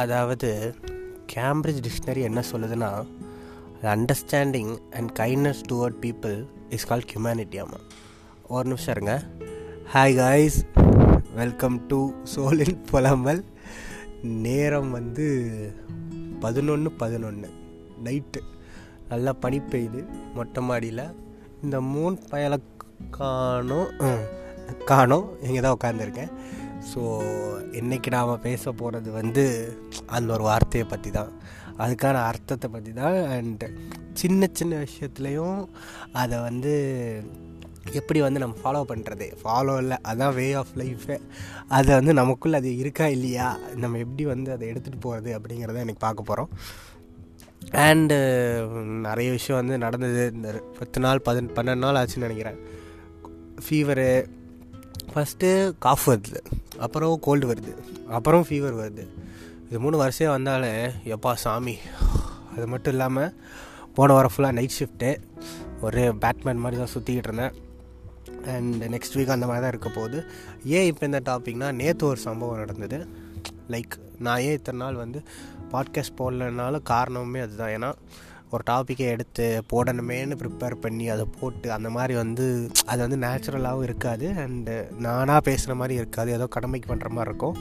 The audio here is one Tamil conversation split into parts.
அதாவது கேம்பிரிட்ஜ் டிக்ஷனரி என்ன சொல்லுதுன்னா understanding and kindness toward people is call humanity ஆமாம் ஒரு நிமிஷம் இருங்க. ஹாய் காய்ஸ் வெல்கம் டு சோலின் புலம்பல் நேரம் வந்து பதினொன்று பதினொன்று நைட்டு நல்லா பனி பெய்யுது. மொட்டை மாடியில். இந்த மூணு பயலை காணோம். இங்கே தான் உட்காந்துருக்கேன் ஸோ இன்றைக்கி நாம் பேச போகிறது வந்து அந்த ஒரு வார்த்தையை பற்றி தான் அதுக்கான அர்த்தத்தை பற்றி தான் அண்டு சின்ன சின்ன விஷயத்துலேயும் அதை வந்து எப்படி வந்து நம்ம ஃபாலோ பண்ணுறது ஃபாலோ இல்லை அதான் வே ஆஃப் லைஃபு அதை வந்து நமக்குள்ளே அது இருக்கா இல்லையா? நம்ம எப்படி வந்து அதை எடுத்துகிட்டு போகிறது அப்படிங்கிறத எனக்கு பார்க்க போகிறோம் அண்டு நிறைய விஷயம் வந்து நடந்தது. இந்த பத்து நாள் பதின பன்னெண்டு நாள் ஆச்சுன்னு நினைக்கிறேன். ஃபீவரு ஃபஸ்ட்டு காஃப் வருது. அப்புறம் கோல்டு வருது. அப்புறம் ஃபீவர் வருது. இது மூணு வருஷம் வந்தாலே எப்பா சாமி. அது மட்டும் இல்லாமல் போன வாரம் ஃபுல்லாக நைட் ஷிஃப்ட்டு ஒரு பேட்மேன் மாதிரி தான் சுற்றிக்கிட்டு இருந்தேன். அண்ட் நெக்ஸ்ட் வீக் அந்த மாதிரி தான் இருக்க போகுது. ஏன் இப்போ இந்த டாபிக்னால் நேற்று ஒரு சம்பவம் நடந்தது. லைக் நான் ஏன் இத்தனை நாள் வந்து பாட்காஸ்ட் போடலனால காரணமுமே அதுதான். ஏன்னா ஒரு டாப்பிக்கை எடுத்து போடணுமேனு ப்ரிப்பேர் பண்ணி அதை போட்டு அந்த மாதிரி வந்து அது வந்து நேச்சுரலாகவும் இருக்காது. அண்டு நானாக பேசுகிற மாதிரி இருக்காது. ஏதோ கடமைக்கு பண்ணுற மாதிரி இருக்கும்.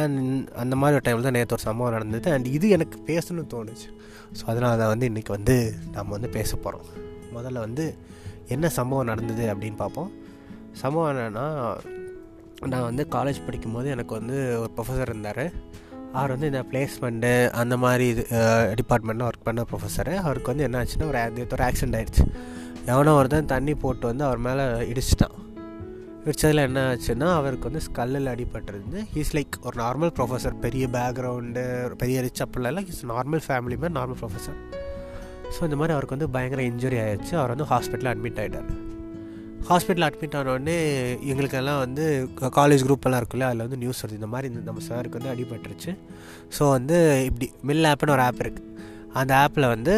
அண்ட் அந்த மாதிரி ஒரு டைமில் தான் நேற்று ஒரு சம்பவம் நடந்தது. அண்ட் இது எனக்கு பேசணும்னு தோணுச்சு. ஸோ அதனால் அதை வந்து இன்றைக்கி வந்து நம்ம வந்து பேச போகிறோம் முதல்ல வந்து என்ன சம்பவம் நடந்தது அப்படின்னு பார்ப்போம். சம்பவம் என்னென்னா நான் வந்து காலேஜ் படிக்கும்போது எனக்கு வந்து ஒரு ப்ரொஃபஸர் இருந்தார். அவர் வந்து இந்த பிளேஸ்மெண்ட்டு அந்த மாதிரி இது டிபார்ட்மெண்ட்டில் ஒர்க் பண்ண ப்ரொஃபஸரு அவருக்கு வந்து என்ன ஆச்சுன்னா ஒரு ஒரு ஆக்சிடென்ட் ஆகிடுச்சு எவனோ ஒருத்தன் தண்ணி போட்டு வந்து அவர் மேலே இடிச்சிட்டான். இடிச்சதில் என்ன ஆச்சுன்னா அவருக்கு வந்து ஸ்கல்லில் அடிபட்டிருந்து ஹீஸ் லைக் ஒரு நார்மல் ப்ரொஃபஸர் பெரிய பேக்ரவுண்டு பெரிய ரிச் அப்படிலாம் ஹீஸ் நார்மல் ஃபேமிலி மாதிரி நார்மல் ப்ரொஃபஸர் ஸோ இந்த மாதிரி அவருக்கு வந்து பயங்கர இன்ஜுரி ஆயிடுச்சு. அவர் வந்து ஹாஸ்பிட்டலில் அட்மிட் ஆகிட்டார் ஹாஸ்பிட்டலில் அட்மிட் ஆனோடனே எங்களுக்கெல்லாம் வந்து காலேஜ் குரூப்பெல்லாம் இருக்குல்ல அதில் வந்து நியூஸ் வருது. இந்த மாதிரி இந்த நம்ம சாருக்கு வந்து அடிபட்டுருச்சு. ஸோ வந்து இப்படி மில் ஆப்னு ஒரு ஆப் இருக்குது அந்த ஆப்பில் வந்து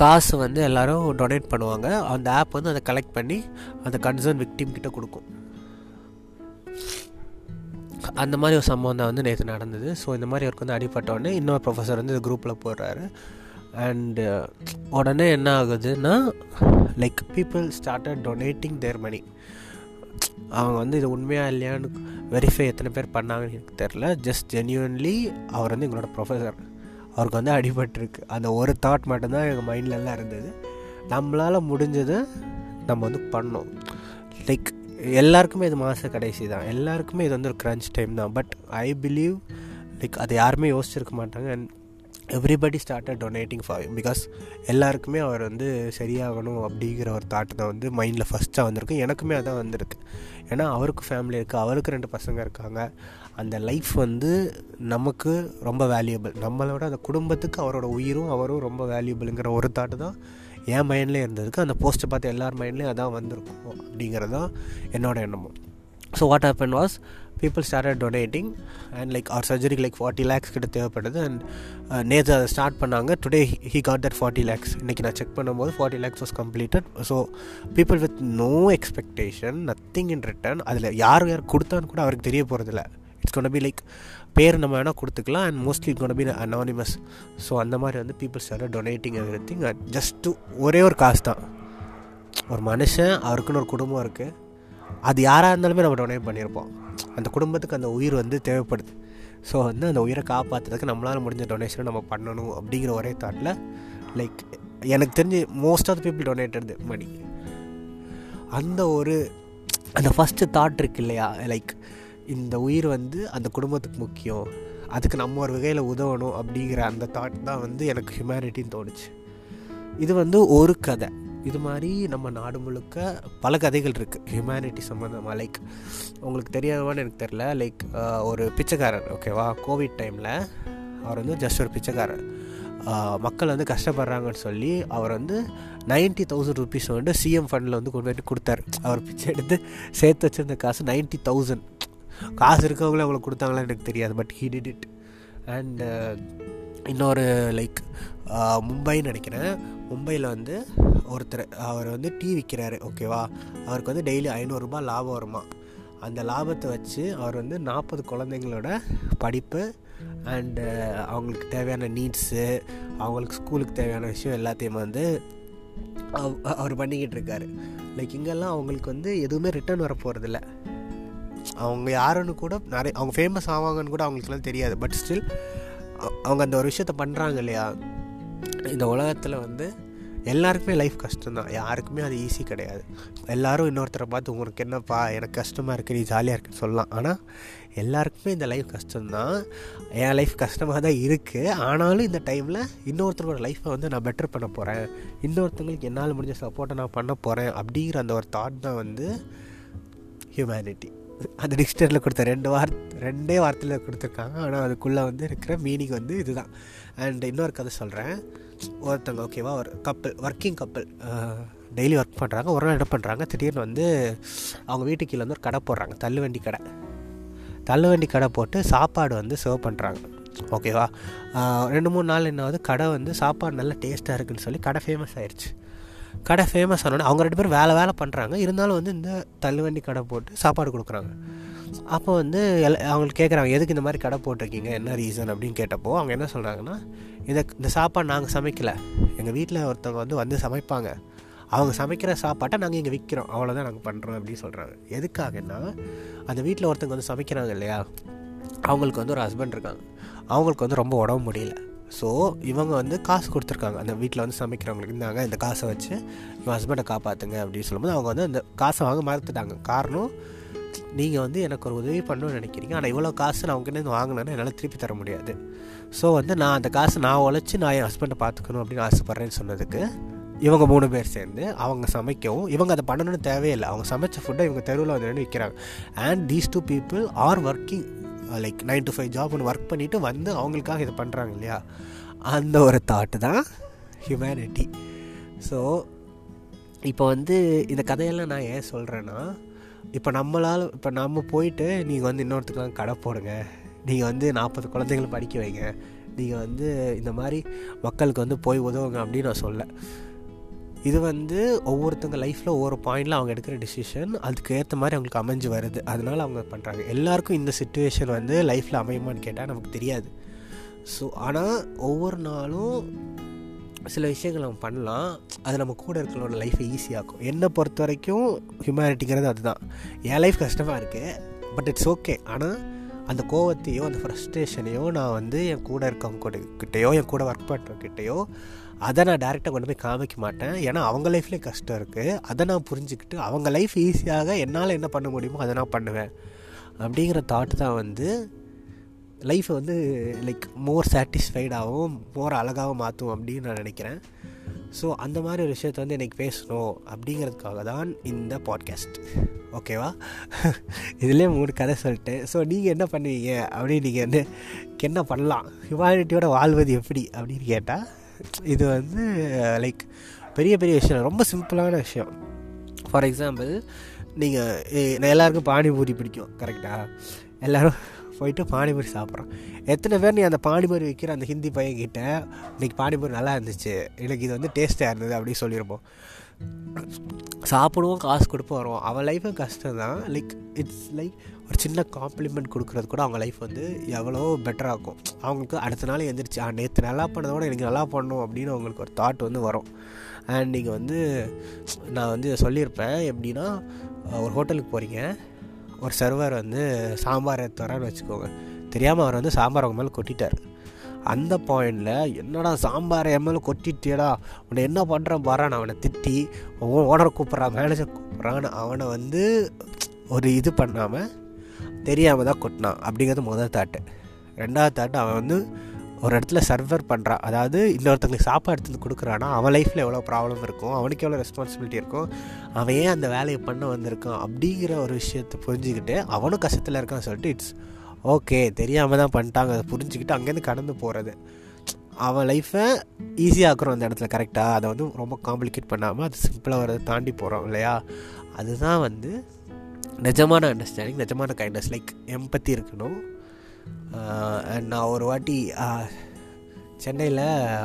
காசு வந்து எல்லோரும் டொனேட் பண்ணுவாங்க. அந்த ஆப் வந்து அதை கலெக்ட் பண்ணி அந்த கன்சர்ன் விக்டிம் கிட்ட கொடுக்கும். அந்த மாதிரி ஒரு சம்பவம் தான் வந்து நேற்று நடந்தது. ஸோ இந்த மாதிரி அவருக்கு வந்து அடிப்பட்டோடனே இன்னொரு ப்ரொஃபஸர் வந்து குரூப்பில் போடுறாரு. அண்டு uh, உடனே என்ன ஆகுதுன்னா like people started donating their money அவங்க வந்து இது உண்மையாக இல்லையான்னு வெரிஃபை எத்தனை பேர் பண்ணாங்கன்னு எனக்கு தெரில ஜஸ்ட் ஜென்யூன்லி அவர் வந்து எங்களோட ப்ரொஃபஸர் அவருக்கு வந்து அடிபட்டிருக்கு. அந்த ஒரு தாட் மட்டும்தான் எங்கள் மைண்ட்லலாம் இருந்தது. நம்மளால் முடிஞ்சதை நம்ம வந்து பண்ணோம். லைக் எல்லாருக்குமே இது மாத கடைசி தான். எல்லாருக்குமே இது வந்து ஒரு க்ரன்ச் டைம் தான். பட் ஐ பிலீவ் லைக் அதை யாருமே யோசிச்சிருக்க மாட்டாங்க. And everybody started donating for because எல்லாருக்குமே அவர் வந்து சரியாகணும் அப்படிங்கிற ஒரு தாட்டு தான் வந்து மைண்டில் ஃபஸ்ட்டாக வந்திருக்கு. எனக்குமே அதான் வந்திருக்கு. ஏன்னா அவருக்கு ஃபேமிலி இருக்குது அவருக்கு ரெண்டு பசங்க இருக்காங்க. அந்த லைஃப் வந்து நமக்கு ரொம்ப வேல்யூபிள் நம்மளோட அந்த குடும்பத்துக்கு அவரோட உயிரும் அவரும் ரொம்ப வேல்யூபிளுங்கிற ஒரு தாட்டு தான் என் மைண்ட்லேயே இருந்ததுக்கு. அந்த போஸ்ட்டை பார்த்து எல்லார் மைண்ட்லேயும் அதான் வந்திருக்கும் அப்படிங்கிறது தான் என்னோட எண்ணமும். So what happen was people started donating and like அவர் சர்ஜரிக்கு லைக் ஃபார்ட்டி லேக்ஸ் கிட்ட தேவைப்படுது. அண்ட் uh, நேற்று அதை ஸ்டார்ட் பண்ணாங்க. Today he got that forty lakhs இன்றைக்கி நான் செக் பண்ணும்போது forty lakhs was completed so people with no expectation nothing in return அதில் யார் யார் கொடுத்தான்னு கூட அவருக்கு தெரிய போகிறதில்ல இட்ஸ் கொண்ட பி லைக் பேர் நம்ம வேணால் கொடுத்துக்கலாம். அண்ட் மோஸ்ட்லி கொண்ட பி அனானிமஸ் ஸோ அந்த மாதிரி வந்து people start donating everything just ஒரே ஒரு காசு தான். ஒரு மனுஷன் அவருக்குன்னு ஒரு குடும்பம் இருக்குது அது யாராக இருந்தாலுமே நம்ம டொனேட் பண்ணியிருப்போம். அந்த குடும்பத்துக்கு அந்த உயிர் வந்து தேவைப்படுது. ஸோ வந்து அந்த உயிரை காப்பாற்றுறதுக்கு நம்மளால் முடிஞ்ச டொனேஷனை நம்ம பண்ணணும் அப்படிங்கிற ஒரே தாட்டில் லைக் எனக்கு தெரிஞ்சு most of the people donated money அந்த ஒரு அந்த ஃபஸ்ட்டு தாட் இருக்கு இல்லையா? லைக் இந்த உயிர் வந்து அந்த குடும்பத்துக்கு முக்கியம். அதுக்கு நம்ம ஒரு வகையில் உதவணும் அப்படிங்கிற அந்த தாட் தான் வந்து எனக்கு ஹியூமனிட்டின்னு தோணுச்சு. இது வந்து ஒரு கதை. இது மாதிரி நம்ம நாடு முழுக்க பல கதைகள் இருக்குது ஹியூமனிட்டி சம்மந்தமாக லைக் உங்களுக்கு தெரியாதவான்னு எனக்கு தெரில லைக் ஒரு பிச்சைக்காரர் ஓகேவா கோவிட் டைமில் அவர் வந்து ஜஸ்ட் ஒரு பிச்சைக்காரர். மக்கள் வந்து கஷ்டப்படுறாங்கன்னு சொல்லி அவர் வந்து நைன்ட்டி தௌசண்ட் ருபீஸ் வந்து சிஎம் ஃபண்டில் வந்து கொண்டு போயிட்டு கொடுத்தாரு. அவர் பிச்சை எடுத்து சேர்த்து வச்சுருந்த காசு நைன்ட்டி தௌசண்ட். காசு இருக்கவங்களே அவங்களுக்கு கொடுத்தாங்களான்னு எனக்கு தெரியாது but he did it and இன்னொரு லைக் மும்பைன்னு நினைக்கிறேன். மும்பையில் வந்து ஒருத்தர் அவர் வந்து டீ விற்கிறாரு ஓகேவா? அவருக்கு வந்து டெய்லி ஐநூறுரூபா லாபம் வருமா? அந்த லாபத்தை வச்சு அவர் வந்து நாற்பது குழந்தைங்களோட படிப்பு அண்டு அவங்களுக்கு தேவையான நீட்ஸு அவங்களுக்கு ஸ்கூலுக்கு தேவையான விஷயம் எல்லாத்தையும் வந்து அவர் பண்ணிக்கிட்டு இருக்காரு. லைக் இங்கெல்லாம் அவங்களுக்கு வந்து எதுவுமே ரிட்டர்ன் வர போகிறதில்ல அவங்க யாருன்னு கூட நிறைய அவங்க ஃபேமஸ் ஆவாங்கன்னு கூட அவங்களுக்குலாம் தெரியாது. பட் ஸ்டில் அவங்க அந்த ஒரு விஷயத்த பண்ணுறாங்க இல்லையா? இந்த உலகத்தில் வந்து எல்லாருக்குமே லைஃப் கஷ்டம்தான். யாருக்குமே அது ஈஸி கிடையாது. எல்லோரும் இன்னொருத்தரை பார்த்து உங்களுக்கு என்னப்பா? எனக்கு கஷ்டமாக இருக்குது நீ ஜாலியாக இருக்குன்னு சொல்லலாம். ஆனால் எல்லாருக்குமே இந்த லைஃப் கஷ்டம்தான். என் லைஃப் கஷ்டமாக தான் இருக்குது ஆனாலும் இந்த டைமில் இன்னொருத்தரோட லைஃப்பை வந்து நான் பெட்டர் பண்ண போகிறேன் இன்னொருத்தங்களுக்கு என்னால் முடிஞ்ச சப்போர்ட்டை நான் பண்ண போகிறேன் அப்படிங்கிற அந்த ஒரு தாட் தான் வந்து ஹியூமனிட்டி அந்த டிக்ஷனரியில் கொடுத்த ரெண்டு வார் ரெண்டே வார்த்தையில் கொடுத்துருக்காங்க. ஆனால் அதுக்குள்ளே வந்து இருக்கிற மீனிங் வந்து இதுதான். அண்ட் இன்னொரு கதை சொல்கிறேன் ஒருத்தவங்க ஓகேவா ஒரு கப்பல் ஒர்க்கிங் கப்பல் டெய்லி ஒர்க் பண்ணுறாங்க ஒரு நாள் என்ன பண்ணுறாங்க திடீர்னு வந்து அவங்க வீட்டுக்கு கீழே வந்து ஒரு கடை போடுறாங்க. தள்ளுவண்டி கடை. தள்ளுவண்டி கடை போட்டு சாப்பாடு வந்து சர்வ் பண்ணுறாங்க ஓகேவா ரெண்டு மூணு நாள் என்னாவது கடை வந்து சாப்பாடு நல்லா டேஸ்ட்டாக இருக்குதுன்னு சொல்லி கடை ஃபேமஸ் ஆயிடுச்சு கடை ஃபேமஸ் ஆனோடனே அவங்க ரெண்டு பேரும் வேலை வேலை பண்ணுறாங்க இருந்தாலும் வந்து இந்த தள்ளுவண்டி கடை போட்டு சாப்பாடு கொடுக்குறாங்க. அப்போ வந்து எல் அவங்களுக்கு கேட்குறாங்க எதுக்கு இந்த மாதிரி கடை போட்டிருக்கீங்க? என்ன ரீசன் அப்படின்னு கேட்டப்போ அவங்க என்ன சொல்கிறாங்கன்னா இந்த இந்த சாப்பாடு நாங்கள் சமைக்கலை. எங்கள் வீட்டில் ஒருத்தவங்க வந்து வந்து சமைப்பாங்க. அவங்க சமைக்கிற சாப்பாட்டை நாங்கள் இங்கே விற்கிறோம் அவ்வளோதான் நாங்கள் பண்ணுறோம் அப்படின்னு சொல்கிறாங்க எதுக்காகன்னா அந்த வீட்டில் ஒருத்தவங்க வந்து சமைக்கிறாங்க இல்லையா? அவங்களுக்கு வந்து ஒரு ஹஸ்பண்ட் இருக்காங்க. அவங்களுக்கு வந்து ரொம்ப உடம்பு முடியல. ஸோ இவங்க வந்து காசு கொடுத்துருக்காங்க. அந்த வீட்டில் வந்து சமைக்கிறவங்களுக்கு இருந்தாங்க. இந்த காசை வச்சு இவன் ஹஸ்பண்டை காப்பாற்றுங்க அப்படின்னு சொல்லும்போது அவங்க வந்து அந்த காசை வாங்க மறுத்துட்டாங்க காரணம் நீங்கள் வந்து எனக்கு ஒரு உதவி பண்ணணும்னு நினைக்கிறீங்க. ஆனால் இவ்வளோ காசு நான் உங்ககிட்ட வாங்கினேன்னா என்னால் திருப்பி தர முடியாது. ஸோ வந்து நான் அந்த காசை நான் உழைச்சி நான் என் ஹஸ்பண்டை பார்த்துக்கணும் அப்படின்னு ஆசைப்பட்றேன்னு சொன்னதுக்கு இவங்க மூணு பேர் சேர்ந்து அவங்க சமைக்கவும் இவங்க அதை பண்ணணும்னு தேவையில்லை. அவங்க சமைச்ச ஃபுட்டை இவங்க தெருவில் வந்து விற்கிறாங்க and these two people are working like nine to five job ஒன்று ஒர்க் பண்ணிவிட்டு வந்து அவங்களுக்காக இதை பண்ணுறாங்க இல்லையா? அந்த ஒரு தாட்டு தான் ஹியூமனிட்டி ஸோ இப்போ வந்து இந்த கதையெல்லாம் நான் ஏன் சொல்கிறேன்னா இப்போ நம்மளால் இப்போ நம்ம போயிட்டு நீங்கள் வந்து இன்னொருத்துக்கெலாம் கடை போடுங்க. நீங்கள் வந்து நாற்பது குழந்தைங்களை படிக்க வைங்க. நீங்கள் வந்து இந்த மாதிரி மக்களுக்கு வந்து போய் உதவுங்க அப்படின்னு நான் சொல்ல இது வந்து ஒவ்வொருத்தங்க லைஃப்பில் ஒவ்வொரு பாயிண்டில் அவங்க எடுக்கிற டிசிஷன் அதுக்கு ஏற்ற மாதிரி அவங்களுக்கு அமைஞ்சு வருது. அதனால் அவங்க பண்ணுறாங்க எல்லாருக்கும் இந்த சுச்சுவேஷன் வந்து லைஃப்பில் அமையுமான்னு கேட்டால் நமக்கு தெரியாது. ஸோ ஆனால் ஒவ்வொரு நாளும் சில விஷயங்கள் நம்ம பண்ணலாம். அது நம்ம கூட இருக்கிறவங்களோட லைஃப்பை ஈஸியாக்கும் என்னை பொறுத்த வரைக்கும் ஹியூமனிட்டிங்கிறது அதுதான். என் லைஃப் கஷ்டமாக இருக்குது பட் இட்ஸ் ஓகே ஆனால் அந்த கோவத்தையோ அந்த ஃப்ரஸ்ட்ரேஷனையோ நான் வந்து என் கூட இருக்கவங்க கூட கிட்டேயோ என் கூட ஒர்க் பண்ணுறக்கிட்டேயோ அதை நான் டேரெக்டாக கொண்டு போய் காமிக்க மாட்டேன். ஏன்னா அவங்க லைஃப்லேயே கஷ்டம் இருக்குது அதை நான் புரிஞ்சுக்கிட்டு அவங்க லைஃப் ஈஸியாக என்னால் என்ன பண்ண முடியுமோ அதை நான் பண்ணுவேன். அப்படிங்கிற தாட் தான் வந்து லைஃப்பை வந்து லைக் மோர் சாட்டிஸ்ஃபைடாகவும் மோர் அழகாகவும் மாற்றும் அப்படின்னு நான் நினைக்கிறேன். ஸோ அந்த மாதிரி ஒரு விஷயத்த வந்து எனக்கு பேசணும் அப்படிங்கிறதுக்காக தான் இந்த பாட்காஸ்ட் ஓகேவா இதுலேயே மூணு கதை சொல்லிட்டேன். ஸோ நீங்கள் என்ன பண்ணுவீங்க அப்படின்னு நீங்கள் வந்து என்ன பண்ணலாம்? ஹியூமானிட்டியோட வாழ்வது எப்படி? அப்படின்னு கேட்டால் இது வந்து லைக் பெரிய பெரிய விஷயம். ரொம்ப சிம்பிளான விஷயம். ஃபார் எக்ஸாம்பிள் நீங்கள் நான் எல்லாருக்கும் பானிபூரி பிடிக்கும் கரெக்டாக எல்லோரும் போயிட்டு பானிபூரி சாப்பிட்றோம். எத்தனை பேர் நீ அந்த பானிபூரி விற்கிற அந்த ஹிந்தி பையன்கிட்ட இன்றைக்கி பானிபூரி நல்லா இருந்துச்சு. எனக்கு இது வந்து டேஸ்ட்டாக இருந்தது அப்படின்னு சொல்லியிருப்போம். சாப்பிடுவோம் காசு கொடுப்போம் வருவோம். அவன் லைஃபும் கஷ்டம் தான் லைக் இட்ஸ் லைக் ஒரு சின்ன காம்ப்ளிமெண்ட் கொடுக்குறது கூட அவங்க லைஃப் வந்து எவ்வளோ பெட்டராகும் அவங்களுக்கு அடுத்த நாள் எழுந்திரிச்சு ஆ நேற்று நல்லா பண்ணதோட எனக்கு நல்லா பண்ணணும் அப்படின்னு அவங்களுக்கு ஒரு தாட் வந்து வரும். அண்ட் நீங்கள் வந்து நான் வந்து சொல்லியிருப்பேன். எப்படின்னா ஒரு ஹோட்டலுக்கு போகிறீங்க ஒரு சர்வர் வந்து சாம்பார் எடுத்து வரான்னு வச்சுக்கோங்க. தெரியாமல் அவர் வந்து சாம்பார் அவங்க மேலே கொட்டிட்டார். அந்த பாயிண்டில் என்னடா சாம்பார் என் மேலே கொட்டிட்டியடா? உன்னை என்ன பண்ணுறான் பாறான் அவனை திட்டி ஓனரை கூப்பிட்றான் மேனேஜர் கூப்பிட்றான்னு அவனை வந்து ஒரு இது பண்ணாமல் தெரியாமல் தான் கொட்டினான். அப்படிங்கிறது முதல் தாட்டு ரெண்டாவது தாட்டு அவன் வந்து ஒரு இடத்துல சர்வர் பண்ணுறான் அதாவது இன்னொருத்தங்களுக்கு சாப்பாடு எடுத்து கொடுக்குறான்னா அவன் லைஃப்பில் எவ்வளோ ப்ராப்ளம் இருக்கும் அவனுக்கு எவ்வளோ ரெஸ்பான்சிபிலிட்டி இருக்கும் அவன் ஏன் அந்த வேலையை பண்ண வந்திருக்கான் அப்படிங்கிற ஒரு விஷயத்தை புரிஞ்சுக்கிட்டு அவனும் கஷ்டத்தில் இருக்கான்னு சொல்லிட்டு இட்ஸ் ஓகே தெரியாமல் தான் பண்ணிட்டாங்க. அதை புரிஞ்சுக்கிட்டு அங்கேருந்து கடந்து போகிறது அவன் லைஃப்பை ஈஸியாக்குறோம் அந்த இடத்துல கரெக்டாக அதை வந்து ரொம்ப காம்ப்ளிகேட் பண்ணாமல் அது சிம்பிளாக வரதை தாண்டி போகிறோம் இல்லையா? அதுதான் வந்து நிஜமான அண்டர்ஸ்டாண்டிங் நிஜமான கைண்ட்னஸ் லைக் எம்பத்தி இருக்கணும். அண்ட் நான் ஒரு வாட்டி சென்னையில்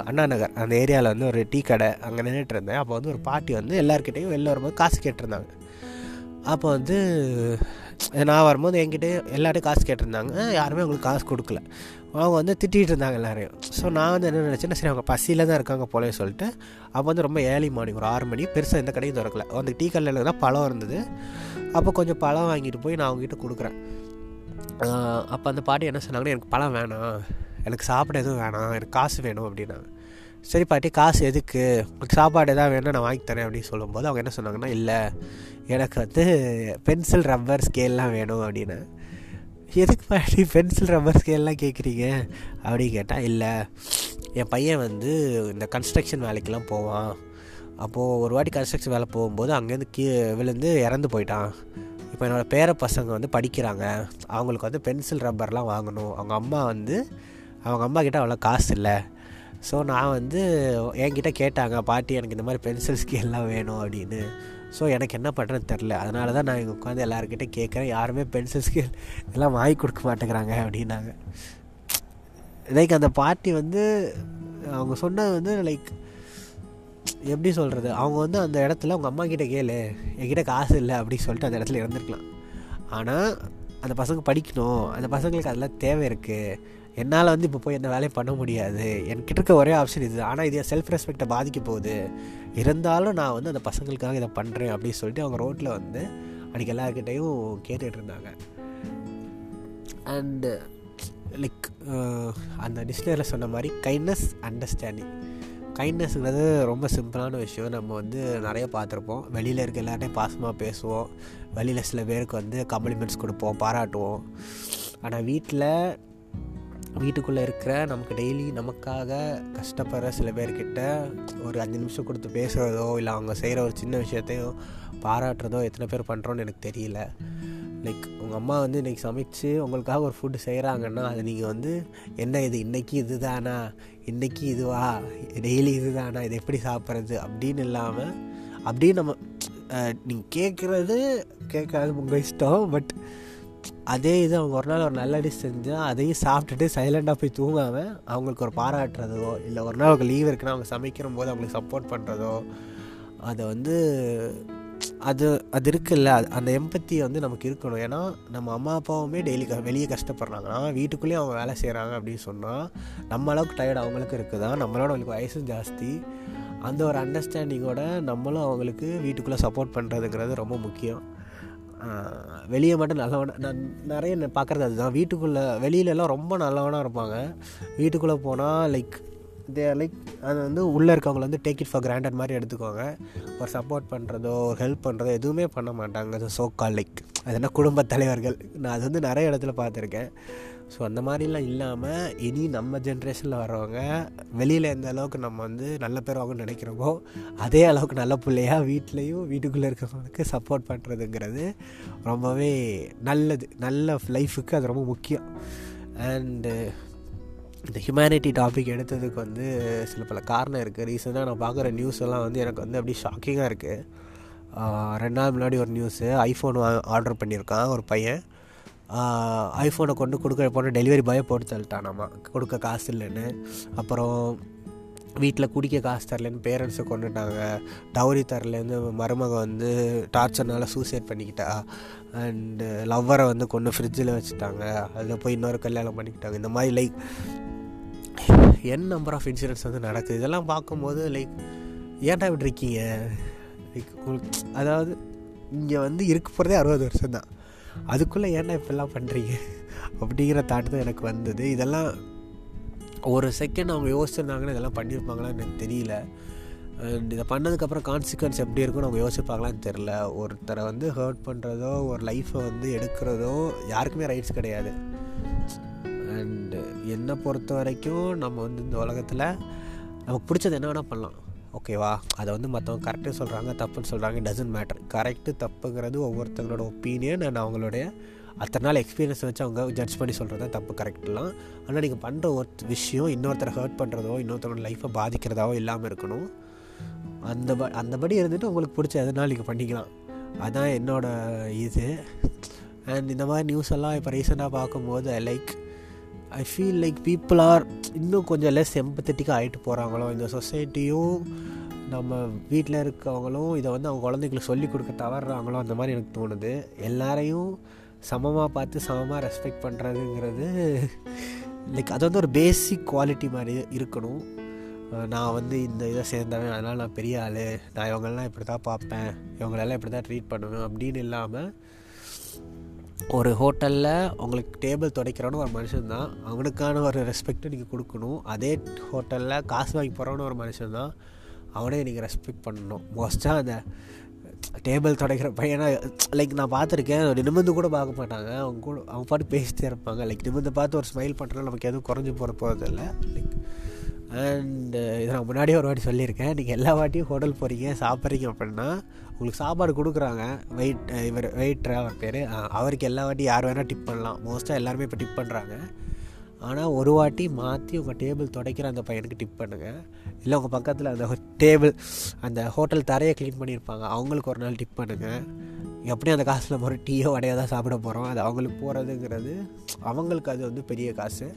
அண்ணா நகர் அந்த ஏரியாவில் வந்து ஒரு டீ கடை அங்கே நின்றுட்டு இருந்தேன். அப்போ வந்து ஒரு பாட்டி வந்து எல்லாருக்கிட்டையும் வெளில வரும்போது காசு கேட்டிருந்தாங்க. அப்போ வந்து நான் வரும்போது என்கிட்ட எல்லாரும் காசு கேட்டிருந்தாங்க. யாருமே அவங்களுக்கு காசு கொடுக்கல. அவங்க வந்து திட்டிகிட்டு இருந்தாங்க எல்லாரையும். ஸோ நான் வந்து என்ன நினச்சேன்னா சரி அவங்க பசியில் தான் இருக்காங்க போலே சொல்லிட்டு அப்போ வந்து ரொம்ப ஏர்லி மார்னிங் ஒரு ஆறு மணி பெருசாக எந்த கடையும் திறக்கல. அந்த டீ கல்லில் தான் பழம் இருந்தது. அப்போ கொஞ்சம் பழம் வாங்கிட்டு போய் நான் அவங்ககிட்ட கொடுக்குறேன். அப்போ அந்த பாட்டி என்ன சொன்னாங்கன்னா எனக்கு பழம் வேணாம். எனக்கு சாப்பிட எதுவும் வேணாம். எனக்கு காசு வேணும் அப்படின்னாங்க. சரி பாட்டி காசு எதுக்கு? உங்களுக்கு சாப்பாடு எதாவது வேணும் நான் வாங்கி தரேன் அப்படின்னு சொல்லும்போது அவங்க என்ன சொன்னாங்கன்னா இல்லை எனக்கு வந்து பென்சில் ரப்பர் ஸ்கேல்லாம் வேணும் அப்படின்னு. எதுக்கு பாட்டி பென்சில் ரப்பர் ஸ்கேல்லாம் கேட்குறீங்க அப்படின்னு கேட்டால் இல்லை என் பையன் வந்து இந்த கன்ஸ்ட்ரக்ஷன் வேலைக்கெலாம் போவான். அப்போது ஒரு வாட்டி கன்ஸ்ட்ரக்ஷன் வேலை போகும்போது அங்கேருந்து கீ விழுந்து இறந்து போயிட்டான். இப்போ என்னோடய பேர பசங்க வந்து படிக்கிறாங்க. அவங்களுக்கு வந்து பென்சில் ரப்பர்லாம் வாங்கணும். அவங்க அம்மா வந்து அவங்க அம்மா கிட்ட அவ்வளோ காசு இல்லை. ஸோ நான் வந்து என்கிட்ட கேட்டாங்க பாட்டி எனக்கு இந்த மாதிரி பென்சில் ஸ்கேல்லாம் வேணும் அப்படின்னு. ஸோ எனக்கு என்ன பண்ணுறதுன்னு தெரில அதனால தான் நான் இங்கே உட்காந்து எல்லாருக்கிட்டே கேட்குறேன். யாருமே பென்சில் ஸ்கேல் இதெல்லாம் வாங்கி கொடுக்க மாட்டேங்கிறாங்க அப்படின்னாங்க. லைக் அந்த பாட்டி வந்து அவங்க சொன்னது வந்து லைக் எப்படி சொல்கிறது அவங்க வந்து அந்த இடத்துல அவங்க அம்மா கிட்டே கேளு. என்கிட்ட காசு இல்லை அப்படின்னு சொல்லிட்டு அந்த இடத்துல இறந்துருக்கலாம் ஆனால் அந்த பசங்க படிக்கணும். அந்த பசங்களுக்கு அதெல்லாம் தேவை இருக்குது என்னால் வந்து இப்போ போய் எந்த வேலையும் பண்ண முடியாது. என்கிட்ட இருக்க ஒரே ஆப்ஷன் இது. ஆனால் இது செல்ஃப் ரெஸ்பெக்டை பாதிக்க போகுது. இருந்தாலும் நான் வந்து அந்த பசங்களுக்காக இதை பண்ணுறேன் அப்படின்னு சொல்லிட்டு அவங்க ரோட்டில் வந்து அன்றைக்கி எல்லாருக்கிட்டையும் கேட்டுகிட்டு இருந்தாங்க. அண்டு லைக் அந்த டிக்ஷனரியில் சொன்ன மாதிரி கைண்ட்னஸ் அண்டர்ஸ்டாண்டிங் கைண்ட்னஸ்ங்கிறது ரொம்ப சிம்பிளான விஷயம். நம்ம வந்து நிறைய பார்த்துருப்போம். வெளியில் இருக்க எல்லார்ட்டையும் பாசமாக பேசுவோம். வெளியில் சில பேருக்கு வந்து காம்ப்ளிமெண்ட்ஸ் கொடுப்போம் பாராட்டுவோம். ஆனால் வீட்டில் வீட்டுக்குள்ளே இருக்கிற நமக்கு டெய்லி நமக்காக கஷ்டப்படுற சில பேர்கிட்ட ஒரு அஞ்சு நிமிஷம் கொடுத்து பேசுகிறதோ இல்லை அவங்க செய்கிற ஒரு சின்ன விஷயத்தையும் பாராட்டுறதோ எத்தனை பேர் பண்ணுறோன்னு எனக்கு தெரியல. லைக் உங்கள் அம்மா வந்து இன்றைக்கி சமைச்சு உங்களுக்காக ஒரு ஃபுட்டு செய்கிறாங்கன்னா அது நீங்கள் வந்து என்ன இது? இன்றைக்கி இது தானா இன்றைக்கி இதுவா? டெய்லி இது தானா இது எப்படி சாப்பிட்றது? அப்படின்னு இல்லாமல் அப்படியே நம்ம நீங்கள் கேட்குறது கேட்காது உங்கள் இஷ்டம் பட் அதே இது அவங்க ஒரு நாள் ஒரு நல்ல டிஷ் செஞ்சால் அதையும் சாப்பிட்டுட்டு சைலண்டாக போய் தூங்காமல் அவங்களுக்கு ஒரு பாராட்டுறதோ இல்லை ஒரு நாள் அவங்க லீவ் இருக்குன்னா அவங்க சமைக்கிற போது அவங்களுக்கு சப்போர்ட் பண்ணுறதோ அதை வந்து அது அது இருக்குல்ல அந்த எம்பத்தி வந்து நமக்கு இருக்கணும். ஏன்னா நம்ம அம்மா அப்பாவுமே டெய்லி க வெளியே கஷ்டப்படுறாங்கன்னா வீட்டுக்குள்ளேயே அவங்க வேலை செய்கிறாங்க அப்படின்னு சொன்னால் நம்ம அளவுக்கு டயர்டு அவங்களுக்கு இருக்குதா? நம்மளோட அவங்களுக்கு வயசும் ஜாஸ்தி. அந்த ஒரு அண்டர்ஸ்டாண்டிங்கோட நம்மளும் அவங்களுக்கு வீட்டுக்குள்ளே சப்போர்ட் பண்ணுறதுங்கிறது ரொம்ப முக்கியம். வெளியே மட்டும் நல்லவன நான் நிறைய பார்க்குறது அதுதான். வீட்டுக்குள்ளே வெளியிலலாம் ரொம்ப நல்லவனாக இருப்பாங்க. வீட்டுக்குள்ளே போனால் லைக் தே லைக் அது வந்து உள்ளே இருக்கவங்கள வந்து டேக் இட் ஃபார் கிராண்டட் மாதிரி எடுத்துக்கோங்க. ஒரு சப்போர்ட் பண்ணுறதோ ஒரு ஹெல்ப் பண்ணுறதோ எதுவுமே பண்ண மாட்டாங்க. அது சோ கால் லைக் அது என்ன குடும்ப தலைவர்கள். நான் அது வந்து நிறைய இடத்துல பார்த்துருக்கேன். ஸோ அந்த மாதிரிலாம் இல்லாமல் இனி நம்ம ஜென்ரேஷனில் வர்றவங்க வெளியில் எந்த அளவுக்கு நம்ம வந்து நல்ல பேர் வாங்கன்னு நினைக்கிறோமோ அதே அளவுக்கு நல்ல பிள்ளையாக வீட்லேயும் வீட்டுக்குள்ளே இருக்கிறவங்களுக்கு சப்போர்ட் பண்ணுறதுங்கிறது ரொம்பவே நல்லது. நல்ல லைஃபுக்கு அது ரொம்ப முக்கியம். அண்டு இந்த ஹியூமனிட்டி டாபிக் எடுத்ததுக்கு வந்து சில பல காரணம் இருக்குது ரீசெண்டாக நான் பார்க்குற நியூஸ் எல்லாம் வந்து எனக்கு வந்து அப்படியே ஷாக்கிங்காக இருக்குது ரெண்டு நாள் முன்னாடி ஒரு நியூஸு ஐஃபோன் ஆர்டர் பண்ணியிருக்கான் ஒரு பையன். ஐஃபோனை கொண்டு கொடுக்க போன டெலிவரி பாயை போட்டு நம்ம. கொடுக்க காசு இல்லைன்னு. அப்புறம் வீட்டில் குடிக்க காசு தரலன்னு பேரண்ட்ஸை கொண்டுட்டாங்க. டவுரி தரலேருந்து மருமக வந்து டார்ச்சர்னால சூசைட் பண்ணிக்கிட்டா. அண்டு லவ்வரை வந்து கொண்டு ஃப்ரிட்ஜில் வச்சுட்டாங்க. அதில் போய் இன்னொரு கல்யாணம் பண்ணிக்கிட்டாங்க. இந்த மாதிரி like n number of insurance வந்து நடக்குது. இதெல்லாம் பார்க்கும்போது லைக் ஏன்டா இப்படி இருக்கீங்க? லைக் உங்களுக்கு அதாவது இங்கே வந்து இருக்க போகிறதே அறுபது வருஷம் தான். அதுக்குள்ளே ஏன்டா இப்படிலாம் பண்ணுறீங்க அப்படிங்கிற தாட்டு தான் எனக்கு வந்தது. இதெல்லாம் ஒரு செகண்ட் அவங்க யோசிச்சிருந்தாங்கன்னா இதெல்லாம் பண்ணியிருப்பாங்களான்னு எனக்கு தெரியல. அண்ட் இதை பண்ணதுக்கப்புறம் கான்சிக்வன்ஸ் எப்படி இருக்குன்னு அவங்க யோசிப்பாங்களான்னு தெரில ஒருத்தரை வந்து ஹர்ட் பண்ணுறதோ ஒரு லைஃப்பை வந்து எடுக்கிறதோ யாருக்குமே ரைட்ஸ் கிடையாது. அண்டு என்னை பொறுத்த வரைக்கும் நம்ம வந்து இந்த உலகத்தில் நமக்கு பிடிச்சது என்ன வேணால் பண்ணலாம். ஓகேவா அதை வந்து மற்றவங்க கரெக்டாக சொல்கிறாங்க தப்புன்னு சொல்கிறாங்க டசன்ட் மேட்டர் கரெக்டு தப்புங்கிறது ஒவ்வொருத்தங்களோட ஒப்பீனியன் அண்ட் அவங்களுடைய அத்தனை நாள் எக்ஸ்பீரியன்ஸ் வச்சு அவங்க ஜட்ஜ் பண்ணி சொல்கிறது தான் தப்பு கரெக்ட்லாம் ஆனால் நீங்கள் பண்ணுற ஒரு விஷயம் இன்னொருத்தரை ஹர்ட் பண்ணுறதோ இன்னொருத்தரோட லைஃப்பை பாதிக்கிறதாவோ இல்லாமல் இருக்கணும். அந்த ப அந்தபடி இருந்துட்டு உங்களுக்கு பிடிச்ச எதனால நீங்கள் பண்ணிக்கலாம். அதுதான் என்னோடய இது. அண்ட் இந்த மாதிரி நியூஸ் எல்லாம் இப்போ ரீசெண்டாக பார்க்கும்போது I like I feel like people are இன்னும் கொஞ்சம் லெஸ் எம்பத்தட்டிக்காக ஆகிட்டு போகிறாங்களோ இந்த சொசைட்டியும் நம்ம வீட்டில் இருக்கவங்களும் இதை வந்து அவங்க குழந்தைங்களுக்கு சொல்லி கொடுக்க தவறுறாங்களோ? அந்த மாதிரி எனக்கு தோணுது. எல்லாரையும் சமமாக பார்த்து சமமாக ரெஸ்பெக்ட் பண்ணுறதுங்கிறது லைக் அது வந்து ஒரு பேசிக் குவாலிட்டி மாதிரி இருக்கணும். நான் வந்து இந்த இதை சேர்ந்தவன் அதனால் நான் பெரிய ஆள். நான் இவங்கெல்லாம் இப்படி தான் பார்ப்பேன். இவங்களெல்லாம் இப்படி தான் ட்ரீட் பண்ணுவேன் அப்படின்னு இல்லாமல் ஒரு ஹோட்டலில் உங்களுக்கு டேபிள் துடைக்கிறோன்னு ஒரு மனுஷன் தான் அவனுக்கான ஒரு ரெஸ்பெக்ட்டு நீங்கள் கொடுக்கணும். அதே ஹோட்டலில் காசு வாங்கி போகிறவனு ஒரு மனுஷன் தான் அவனே நீங்கள் ரெஸ்பெக்ட் பண்ணணும். மோஸ்ட்டாக அந்த டேபிள் துடைக்கிற பையனாக லைக் நான் பார்த்துருக்கேன். நிமிர்ந்து கூட பார்க்க மாட்டாங்க. அவங்க கூட அவங்க பாட்டு பேசிட்டே இருப்பாங்க. லைக் நிமிர்ந்து பார்த்து ஒரு ஸ்மைல் பண்ணுறதுனால நமக்கு எதுவும் குறைஞ்சி போகிற போகிறதில்ல லைக் அண்ட் uh, இதை நான் முன்னாடியே ஒரு வாட்டி சொல்லியிருக்கேன். நீங்கள் எல்லா வாட்டியும் ஹோட்டல் போகிறீங்க சாப்பிட்றீங்க அப்படின்னா உங்களுக்கு சாப்பாடு கொடுக்குறாங்க. வெயிட் இவர் வெயிட்ரு அவர் பேர். அவருக்கு எல்லா வாட்டியும் யார் வேணால் டிப் பண்ணலாம். மோஸ்ட்டாக எல்லாருமே இப்போ டிப் பண்ணுறாங்க ஆனால் ஒரு வாட்டி மாற்றி உங்கள் டேபிள் துடைக்கிற அந்த பையனுக்கு டிப் பண்ணுங்கள் இல்லை உங்கள் பக்கத்தில் அந்த டேபிள் அந்த ஹோட்டல் தரையை க்ளீன் பண்ணியிருப்பாங்க. அவங்களுக்கு ஒரு நாள் டிப் பண்ணுங்கள் எப்படி அந்த காசில் ஒரு டீயோ வடையாக தான் சாப்பிட போகிறோம் அது அவங்களுக்கு போகிறதுங்கிறது அவங்களுக்கு அது வந்து பெரிய காசு.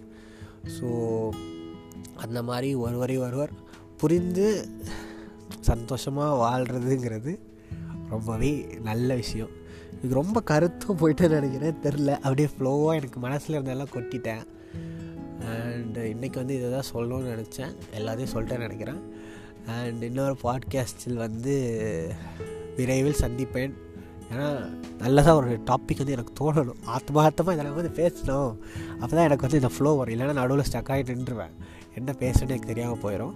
ஸோ அந்த மாதிரி ஒருவரை ஒருவர் புரிந்து சந்தோஷமாக வாழ்கிறதுங்கிறது ரொம்பவே நல்ல விஷயம். இது ரொம்ப கருத்தும் போயிட்டு நினைக்கிறேன். தெரில அப்படியே ஃப்ளோவாக எனக்கு மனசில் இருந்தெல்லாம் கொட்டிட்டேன். அண்டு இன்றைக்கி வந்து இதை தான் சொல்லணும்னு நினச்சேன். எல்லாத்தையும் சொல்லிட்டேன்னு நினைக்கிறேன். அண்ட் இன்னொரு பாட்காஸ்டில் வந்து விரைவில் சந்திப்பேன். ஏன்னா நல்லதாக ஒரு டாபிக் வந்து எனக்கு தோணணும். ஆத்மார்த்தமாக இதெல்லாம் வந்து பேசணும். அப்போ தான் எனக்கு வந்து இந்த ஃப்ளோ வரும். இல்லைன்னா நடுவில் ஸ்டக் ஆகிட்டு நின்றுவேன். என்ன பேசுன்னு எனக்கு தெரியாமல் போயிடும்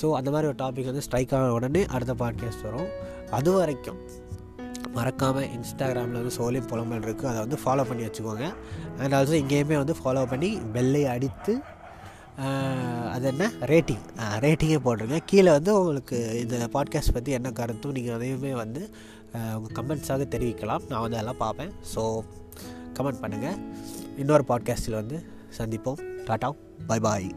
ஸோ அந்த மாதிரி ஒரு டாபிக் வந்து ஸ்ட்ரைக் ஆன உடனே அடுத்த பாட்காஸ்ட் வரும். அது வரைக்கும் மறக்காமல் இன்ஸ்டாகிராமில் வந்து சோலியம் புலம்பல் இருக்குது அதை வந்து ஃபாலோ பண்ணி வச்சுக்கோங்க. அண்ட் ஆல்சோ இங்கேயுமே வந்து ஃபாலோ பண்ணி பெல்லை அடித்து அது என்ன? ரேட்டிங் ரேட்டிங்கே போட்டிருங்க. கீழே வந்து உங்களுக்கு இந்த பாட்காஸ்ட் பற்றி என்ன கருத்தும் நீங்கள் அதையுமே வந்து உங்கள் கமெண்ட்ஸாக தெரிவிக்கலாம். நான் வந்து அதெல்லாம் பார்ப்பேன். ஸோ கமெண்ட் பண்ணுங்கள் இன்னொரு பாட்காஸ்ட்டில் வந்து சந்திப்போம். டாட்டா பாய் பாய்